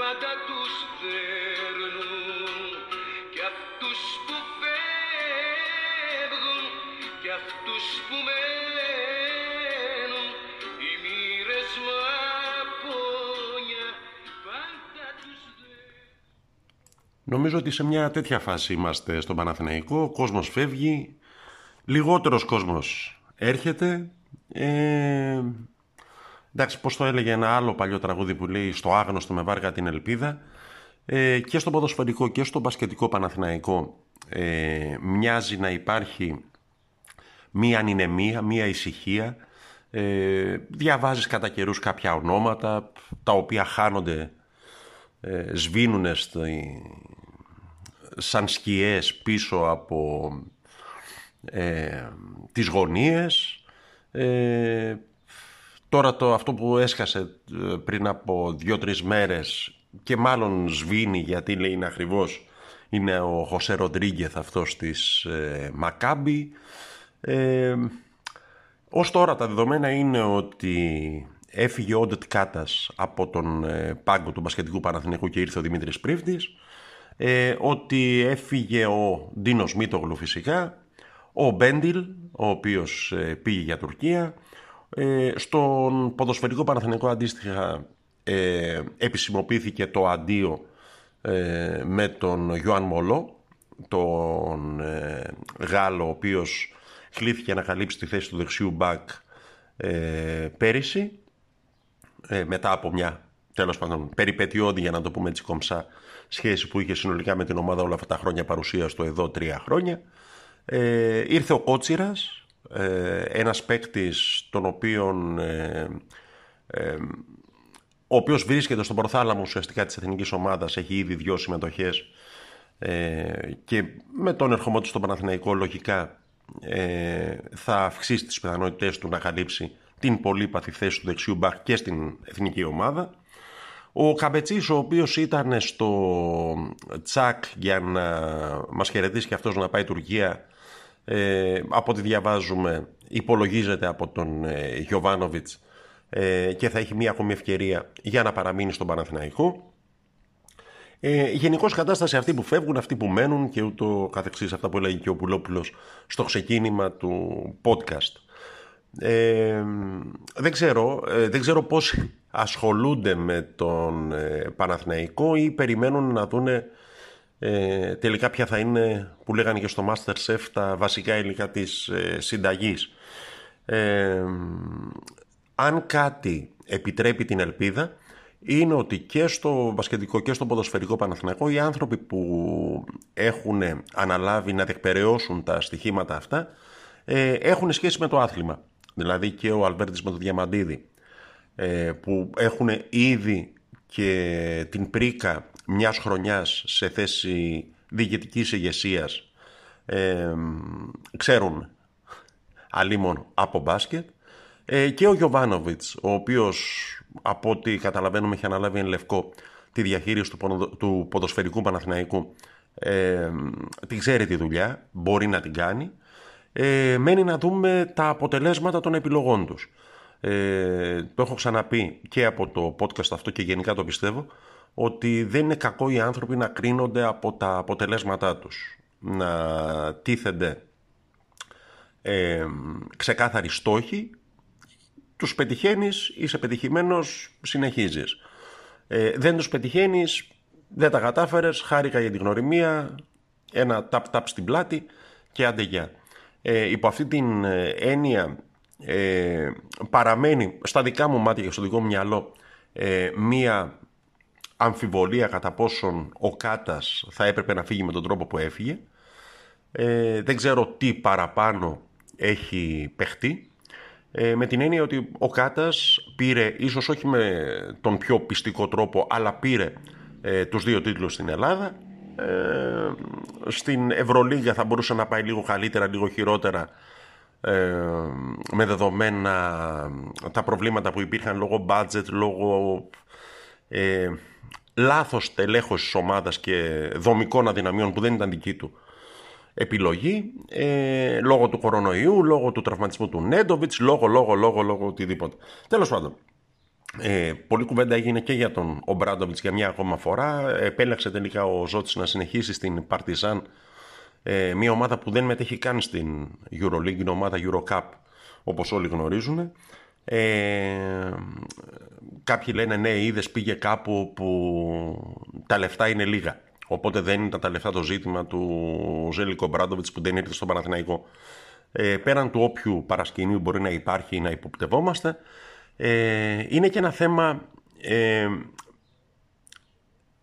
πάντα τους δέρνουν κι αυτούς που φεύγουν κι αυτούς που μένουν οι μοίρες μαπόνια πάντα τους δέρνουν Νομίζω ότι σε μια τέτοια φάση είμαστε στον Παναθηναϊκό. Ο κόσμος φεύγει, λιγότερος κόσμος έρχεται. Ε, εντάξει, πώς το έλεγε ένα άλλο παλιό τραγούδι που λέει «Στο άγνωστο με βάργα την ελπίδα». Ε, και στο ποδοσφαιρικό και στο μπασκετικό Παναθηναϊκό ε, μοιάζει να υπάρχει μία ανηνεμία, μία ησυχία. Ε, διαβάζεις κατά καιρούς κάποια ονόματα τα οποία χάνονται, ε, σβήνουν στη, σαν σκιές πίσω από ε, τις γωνίες. Ε, τώρα το, αυτό που έσκασε ε, πριν από δύο-τρεις μέρες και μάλλον σβήνει γιατί λέει είναι ακριβώς είναι ο Χωσέ Ροντρίγκεθ αυτός της ε, Μακάμπη. Ε, ως τώρα τα δεδομένα είναι ότι έφυγε ο Όντετ Κάτας από τον ε, πάγκο του μπασκετικού Παναθηναϊκού και ήρθε ο Δημήτρης Πρίφτης ε, ότι έφυγε ο Ντίνος Μίτογλου φυσικά, ο Μπέντιλ, ο οποίος ε, πήγε για Τουρκία, ε, στον ποδοσφαιρικό Παναθηναϊκό αντίστοιχα ε, επισημοποιήθηκε το αντίο ε, με τον Γιωάν Μολό, τον ε, Γάλλο, ο οποίος κλήθηκε να καλύψει τη θέση του δεξιού μπακ ε, πέρυσι, ε, μετά από μια τέλος πάντων περιπετειώδη για να το πούμε έτσι κομψά σχέση που είχε συνολικά με την ομάδα όλα αυτά τα χρόνια παρουσίας του εδώ τρία χρόνια. Ε, ήρθε ο Κότσιρας, ε, ένας παίκτης τον οποίον ε, ε, ο οποίος βρίσκεται στον προθάλαμο ουσιαστικά της εθνικής ομάδας, έχει ήδη δυο συμμετοχές ε, και με τον ερχομό του στον Παναθηναϊκό λογικά ε, θα αυξήσει τις πιθανότητες του να καλύψει την πολύπαθη θέση του δεξιού μπακ και στην εθνική ομάδα. Ο Καμπετσής ο οποίος ήταν στο τσακ για να μας χαιρετήσει και αυτός να πάει Τουρκία ε, από ό,τι διαβάζουμε υπολογίζεται από τον ε, Γιωβάνοβιτς ε, και θα έχει μία ακόμη ευκαιρία για να παραμείνει στον Παναθηναϊκό. Ε, Γενικώς κατάσταση αυτοί που φεύγουν, αυτοί που μένουν και ούτω καθεξής αυτά που έλεγε και ο Πουλόπουλος στο ξεκίνημα του podcast. Ε, δεν ξέρω, ε, δεν ξέρω πώς ασχολούνται με τον ε, Παναθηναϊκό ή περιμένουν να δούνε ε, τελικά ποια θα είναι που λέγανε και στο Masterchef τα βασικά υλικά της ε, συνταγής. Ε, αν κάτι επιτρέπει την ελπίδα είναι ότι και στο μπασκετικό και στο ποδοσφαιρικό Παναθηναϊκό οι άνθρωποι που έχουν αναλάβει να διεκπαιρεώσουν τα στοιχήματα αυτά ε, έχουν σχέση με το άθλημα. Δηλαδή και ο Αλβέρτης με το Διαμαντίδη ε, που έχουν ήδη και την πρίκα μιας χρονιάς σε θέση διοικητικής ηγεσίας ε, ξέρουν αλίμον από μπάσκετ. Ε, και ο Γιωβάνοβιτς ο οποίος από ό,τι καταλαβαίνουμε έχει αναλάβει εν λευκό τη διαχείριση του, του ποδοσφαιρικού Παναθηναϊκού. Ε, την ξέρει τη δουλειά, μπορεί να την κάνει. Ε, μένει να δούμε τα αποτελέσματα των επιλογών τους. Ε, το έχω ξαναπεί και από το podcast αυτό και γενικά το πιστεύω ότι δεν είναι κακό οι άνθρωποι να κρίνονται από τα αποτελέσματά τους να τίθενται ε, ξεκάθαροι στόχοι τους πετυχαίνεις, είσαι πετυχημένος, συνεχίζεις. Ε, δεν τους πετυχαίνεις, δεν τα κατάφερες, χάρηκα για την γνωριμία, ένα ταπ-ταπ στην πλάτη και άντε γεια. Ε, υπό αυτή την ε, έννοια ε, παραμένει στα δικά μου μάτια και στο δικό μου μυαλό ε, μία αμφιβολία κατά πόσον ο Κάτας θα έπρεπε να φύγει με τον τρόπο που έφυγε. Ε, δεν ξέρω τι παραπάνω έχει παιχτεί. ε, με την έννοια ότι ο Κάτας πήρε, ίσως όχι με τον πιο πιστικό τρόπο, αλλά πήρε ε, τους δύο τίτλους στην Ελλάδα. Ε, στην Ευρωλίγα θα μπορούσε να πάει λίγο καλύτερα, λίγο χειρότερα, ε, με δεδομένα τα προβλήματα που υπήρχαν λόγω budget, λόγω ε, λάθος τελέχος της ομάδας και δομικών αδυναμιών που δεν ήταν δική του επιλογή ε, λόγω του κορονοϊού, λόγω του τραυματισμού του Νέντοβιτς, λόγω, λόγω, λόγω, λόγω οτιδήποτε. Τέλος πάντων, ε, πολλή κουβέντα έγινε και για τον Ομπράντοβιτς για μια ακόμα φορά. Επέλεξε τελικά ο Ζώτης να συνεχίσει στην Παρτιζάν, ε, μια ομάδα που δεν μετέχει καν στην Euroleague, είναι ομάδα Eurocup, όπως όλοι γνωρίζουν. Ε, κάποιοι λένε ναι, είδες πήγε κάπου που τα λεφτά είναι λίγα. Οπότε δεν ήταν τα λεφτά το ζήτημα του Ζέλικο Μπράντοβιτ που δεν ήρθε στο Παναθηναϊκό. Ε, πέραν του όποιου παρασκηνίου μπορεί να υπάρχει ή να υποπτευόμαστε, ε, είναι και ένα θέμα ε,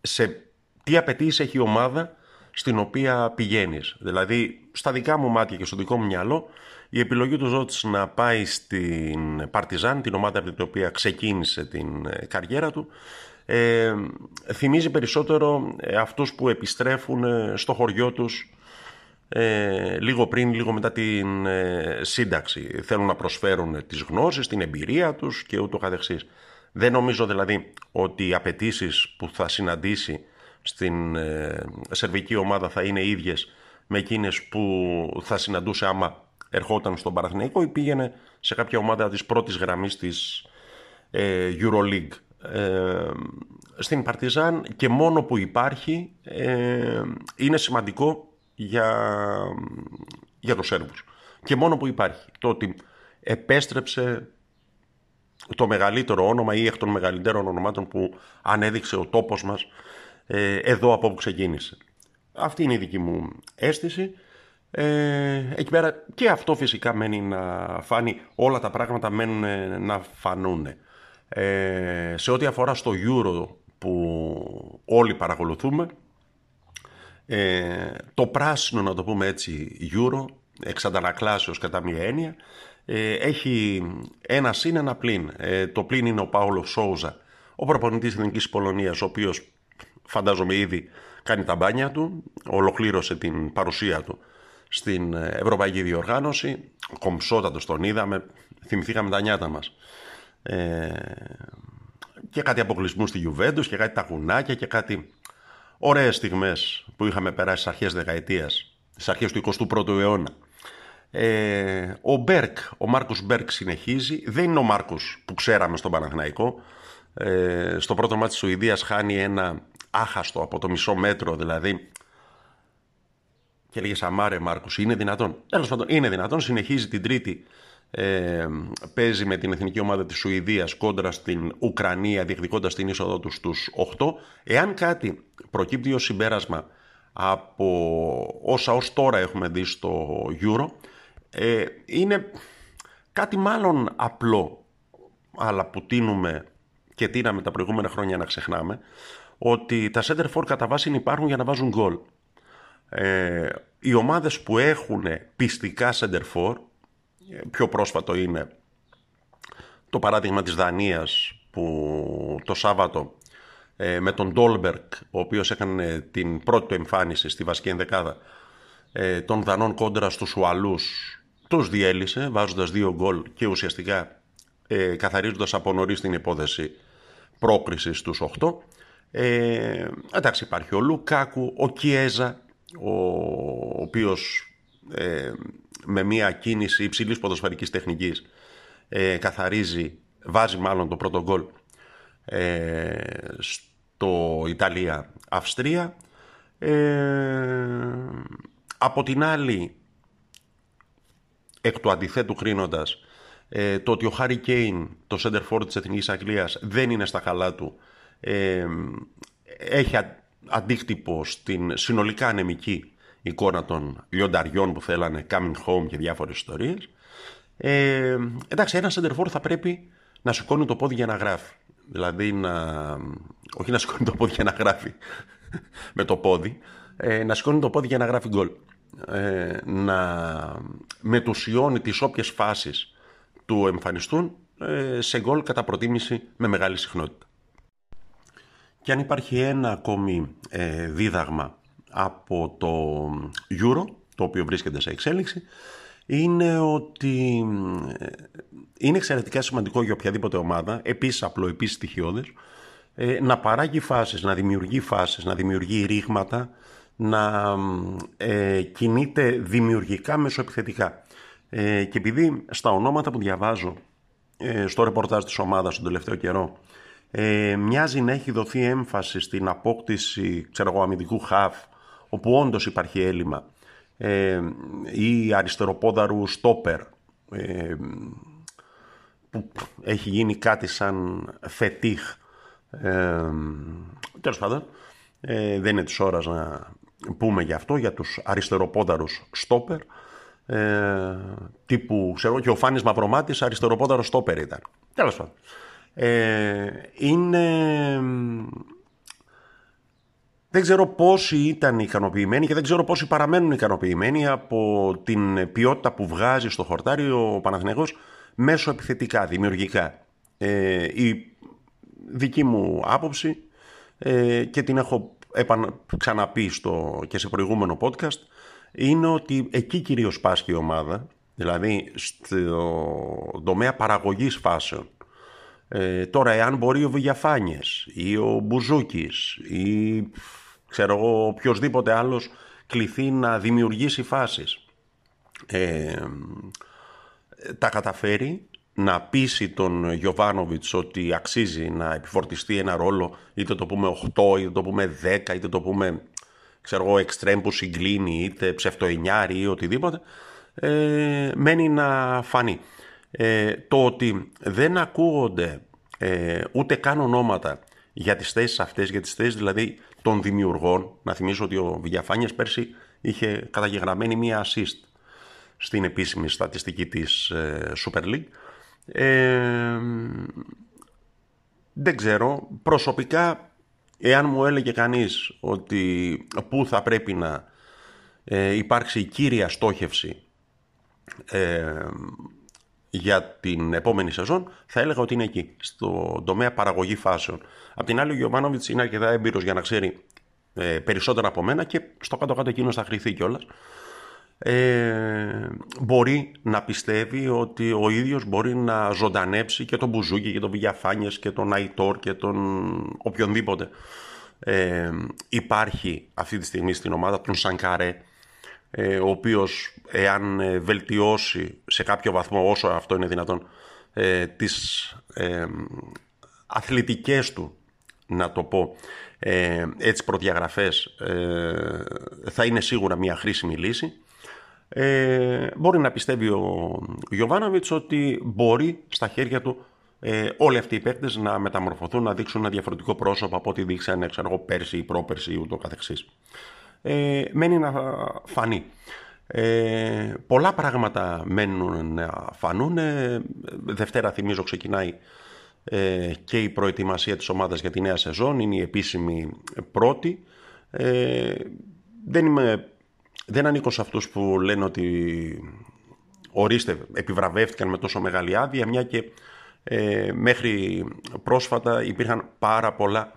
σε τι απαιτήσει έχει η ομάδα στην οποία πηγαίνεις. Δηλαδή, στα δικά μου μάτια και στο δικό μου μυαλό, η επιλογή του Ζώτης να πάει στην Παρτιζάν, την ομάδα από την οποία ξεκίνησε την ε, καριέρα του, ε, θυμίζει περισσότερο ε, αυτούς που επιστρέφουν ε, στο χωριό τους ε, λίγο πριν, λίγο μετά την σύνταξη. Θέλουν να προσφέρουν τις γνώσεις, την εμπειρία τους και ούτω καθεξής. Δεν νομίζω δηλαδή ότι οι απαιτήσεις που θα συναντήσει στην σερβική ομάδα θα είναι ίδιες με εκείνες που θα συναντούσε άμα ερχόταν στον Παραθυναϊκό ή πήγαινε σε κάποια ομάδα της πρώτης γραμμής της Euroleague. Ε, στην Παρτιζάν και μόνο που υπάρχει ε, είναι σημαντικό για, για τους Σέρβους. Και μόνο που υπάρχει. Το ότι επέστρεψε το μεγαλύτερο όνομα ή εκ των μεγαλύτερων ονομάτων που ανέδειξε ο τόπος μας ε, εδώ από όπου ξεκίνησε. Αυτή είναι η δική μου αίσθηση. Ε, εκεί πέρα και αυτό φυσικά μένει να φάνει, όλα τα πράγματα μένουν να φανούν. Ε, σε ό,τι αφορά στο Euro που όλοι παρακολουθούμε, ε, το πράσινο, να το πούμε έτσι, Euro, εξαντανακλάσεως κατά μία έννοια, ε, έχει ένα συν, ένα πλήν. Ε, το πλήν είναι ο Πάολο Σόουζα, ο προπονητής της Εθνικής Πολωνίας, ο οποίος φαντάζομαι ήδη κάνει τα μπάνια του, ολοκλήρωσε την παρουσία του στην Ευρωπαϊκή Διοργάνωση, κομψότατος τον είδαμε, θυμηθήκαμε τα νιάτα μας. Ε, και κάτι αποκλεισμούς στη Γιουβέντους και κάτι τακουνάκια και κάτι ωραίες στιγμές που είχαμε περάσει στις αρχές δεκαετίας, στις αρχές του 21ου αιώνα. Ε, ο Μπεργκ, ο Μάρκους Μπεργκ συνεχίζει. Δεν είναι ο Μάρκους που ξέραμε στον Παναθηναϊκό. Ε, στο πρώτο ματς της Σουηδίας χάνει ένα άχαστο από το μισό μέτρο δηλαδή. Και λέγες, μα ρε Μάρκους, είναι δυνατόν. Τέλος πάντων, είναι δυνατόν. Συνεχίζει την τρίτη ε, παίζει με την εθνική ομάδα της Σουηδίας κόντρα στην Ουκρανία διεκδικώντας την είσοδο τους στους 8. Εάν κάτι προκύπτει ως συμπέρασμα από όσα ως τώρα έχουμε δει στο Euro ε, είναι κάτι μάλλον απλό αλλά που τίνουμε και τίναμε τα προηγούμενα χρόνια να ξεχνάμε ότι τα center for κατά βάση υπάρχουν για να βάζουν γκολ. Ε, οι ομάδες που έχουν πιστικά center for πιο πρόσφατο είναι το παράδειγμα της Δανίας που το Σάββατο ε, με τον Ντόλμπερκ, ο οποίος έκανε την πρώτη του εμφάνιση στη βασική ενδεκάδα ε, των Δανών κόντρα στους Ουαλούς, τους διέλυσε βάζοντας δύο γκολ και ουσιαστικά ε, καθαρίζοντας από νωρίς την υπόθεση πρόκρισης στους 8. Ε, εντάξει υπάρχει ο Λουκάκου, ο Κιέζα, ο, ο οποίος ε, με μια κίνηση υψηλής ποδοσφαιρικής τεχνικής ε, καθαρίζει, βάζει μάλλον το πρώτο γκολ ε, στο Ιταλία-Αυστρία. Ε, από την άλλη, εκ του αντιθέτου κρίνοντας, ε, το ότι ο Χάρι Κέιν, το center forward της Εθνικής Αγγλίας, δεν είναι στα καλά του, ε, έχει αντίκτυπο στην συνολικά ανεμική εικόνα των λιονταριών που θέλανε coming home και διάφορες ιστορίες. Ε, εντάξει, ένας center θα πρέπει να σηκώνει το πόδι για να γράφει. Δηλαδή να... Όχι να σηκώνει το πόδι για να γράφει με το πόδι, ε, να σηκώνει το πόδι για να γράφει γκολ. Ε, να μετουσιώνει τις όποιες φάσεις του εμφανιστούν ε, σε γκολ κατά προτίμηση με μεγάλη συχνότητα. Και αν υπάρχει ένα ακόμη ε, δίδαγμα από το Euro, το οποίο βρίσκεται σε εξέλιξη, είναι ότι ε, είναι εξαιρετικά σημαντικό για οποιαδήποτε ομάδα, επίσης απλό, επίσης στοιχειώδες, ε, να παράγει φάσεις, να δημιουργεί φάσεις, να δημιουργεί ρήγματα, να ε, κινείται δημιουργικά μεσοεπιθετικά. Ε, και επειδή στα ονόματα που διαβάζω ε, στο ρεπορτάζ της ομάδας τον τελευταίο καιρό ε, μοιάζει να έχει δοθεί έμφαση στην απόκτηση ξέρω εγώ, αμυντικού χαφ όπου όντως υπάρχει έλλειμμα ε, ή αριστεροπόδαρου στόπερ ε, που έχει γίνει κάτι σαν φετίχ. Ε, τέλος πάντων ε, δεν είναι της ώρας να πούμε γι' αυτό για τους αριστεροπόδαρους στόπερ ε, τύπου ξέρω και ο Φάνης Μαυρομάτης αριστεροπόδαρος στόπερ ήταν. Τέλος πάντων ε, είναι δεν ξέρω πόσοι ήταν ικανοποιημένοι και δεν ξέρω πόσοι παραμένουν ικανοποιημένοι από την ποιότητα που βγάζει στο χορτάρι ο Παναθηναϊκός μέσω επιθετικά, δημιουργικά. Ε, η δική μου άποψη ε, και την έχω ξαναπεί στο, και σε προηγούμενο podcast είναι ότι εκεί κυρίως πάσχει η ομάδα, δηλαδή στο τομέα παραγωγής φάσεων. Ε, τώρα, εάν μπορεί ο Βηγιαφάνιες ή ο Μπουζούκης ή ξέρω εγώ, οποιοδήποτε άλλος κληθεί να δημιουργήσει φάσεις. Ε, τα καταφέρει να πείσει τον Γιωβάνοβιτς ότι αξίζει να επιφορτιστεί ένα ρόλο είτε το πούμε 8, είτε το πούμε 10, είτε το πούμε ξέρω εγώ εξτρέμ που συγκλίνει είτε ψευτοενιάρι ή οτιδήποτε ε, μένει να φανεί. Ε, το ότι δεν ακούγονται ε, ούτε καν ονόματα για τις θέσεις αυτές, για τις θέσεις δηλαδή των δημιουργών. Να θυμίσω ότι ο Βηγιαφάνιας πέρσι είχε καταγεγραμμένη μία assist στην επίσημη στατιστική της ε, Super League. Ε, δεν ξέρω. Προσωπικά, εάν μου έλεγε κανείς ότι πού θα πρέπει να ε, υπάρξει η κύρια στόχευση ε, για την επόμενη σεζόν, θα έλεγα ότι είναι εκεί, στο τομέα παραγωγή φάσεων. Απ' την άλλη, ο Γιωβάνοβιτς είναι αρκετά έμπειρος για να ξέρει ε, περισσότερα από μένα και στο κάτω-κάτω εκείνο θα χρηθεί κιόλας. Ε, μπορεί να πιστεύει ότι ο ίδιος μπορεί να ζωντανέψει και τον Μπουζούκι και τον Βηγιαφάνιες και τον Αϊτόρ και τον οποιονδήποτε ε, υπάρχει αυτή τη στιγμή στην ομάδα, τον Σανκαρέ ε, ο οποίος εάν ε, βελτιώσει σε κάποιο βαθμό όσο αυτό είναι δυνατόν ε, τις ε, αθλητικές του να το πω ε, έτσι προδιαγραφές ε, θα είναι σίγουρα μια χρήσιμη λύση ε, μπορεί να πιστεύει ο Γιωβάνοβιτς ότι μπορεί στα χέρια του ε, όλοι αυτοί οι παίκτες να μεταμορφωθούν, να δείξουν ένα διαφορετικό πρόσωπο από ό,τι δείξαν ξέρω εγώ, πέρσι ή πρόπερσι ή ούτω καθεξής. Ε, μένει να φανεί. Ε, πολλά πράγματα μένουν να φανούν. Ε, Δευτέρα θυμίζω ξεκινάει ε, και η προετοιμασία της ομάδας για τη νέα σεζόν. Είναι η επίσημη πρώτη. Ε, δεν, είμαι, δεν ανήκω σε αυτούς που λένε ότι ορίστε επιβραβεύτηκαν με τόσο μεγάλη άδεια μια και ε, μέχρι πρόσφατα υπήρχαν πάρα πολλά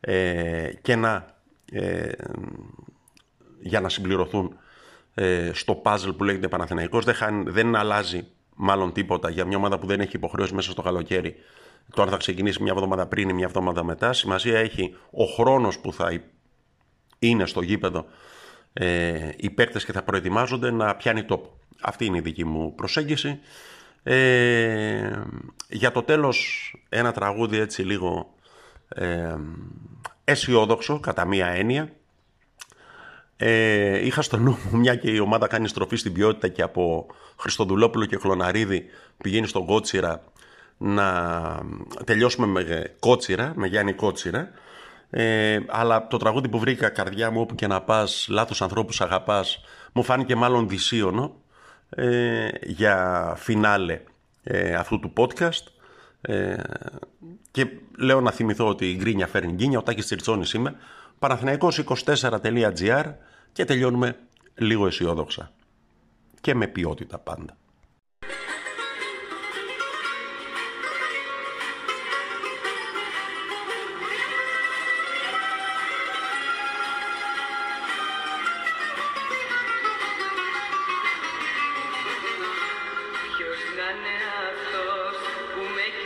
ε, κενά ε, για να συμπληρωθούν ε, στο puzzle που λέγεται Παναθηναϊκός. Δεν, δεν αλλάζει μάλλον τίποτα για μια ομάδα που δεν έχει υποχρέωση μέσα στο καλοκαίρι. Τώρα θα ξεκινήσει μια εβδομάδα πριν ή μια εβδομάδα μετά. Σημασία έχει ο χρόνος που θα είναι στο γήπεδο ε, οι παίκτες και θα προετοιμάζονται να πιάνει τόπο. Αυτή είναι η δική μου προσέγγιση. Ε, για το τέλος ένα τραγούδι έτσι λίγο ε, αισιόδοξο κατά μία έννοια ε, είχα στο νου μου, μια και η ομάδα κάνει στροφή στην ποιότητα και από Χριστοδουλόπουλο και Χλωναρίδη πηγαίνει στον Κότσιρα να τελειώσουμε με Κότσιρα, με Γιάννη Κότσιρα. Ε, αλλά το τραγούδι που βρήκα καρδιά μου όπου και να πας, λάθος ανθρώπους αγαπάς, μου φάνηκε μάλλον δυσίωνο ε, για φινάλε ε, αυτού του podcast. Ε, και λέω να θυμηθώ ότι η γκρίνια φέρνει γκίνια, ο Τάκης Τσιρτσόνης είμαι, Παναθηναϊκός24.gr και τελειώνουμε λίγο αισιόδοξα. Και με ποιότητα πάντα. Ποιος να είναι αυτός που με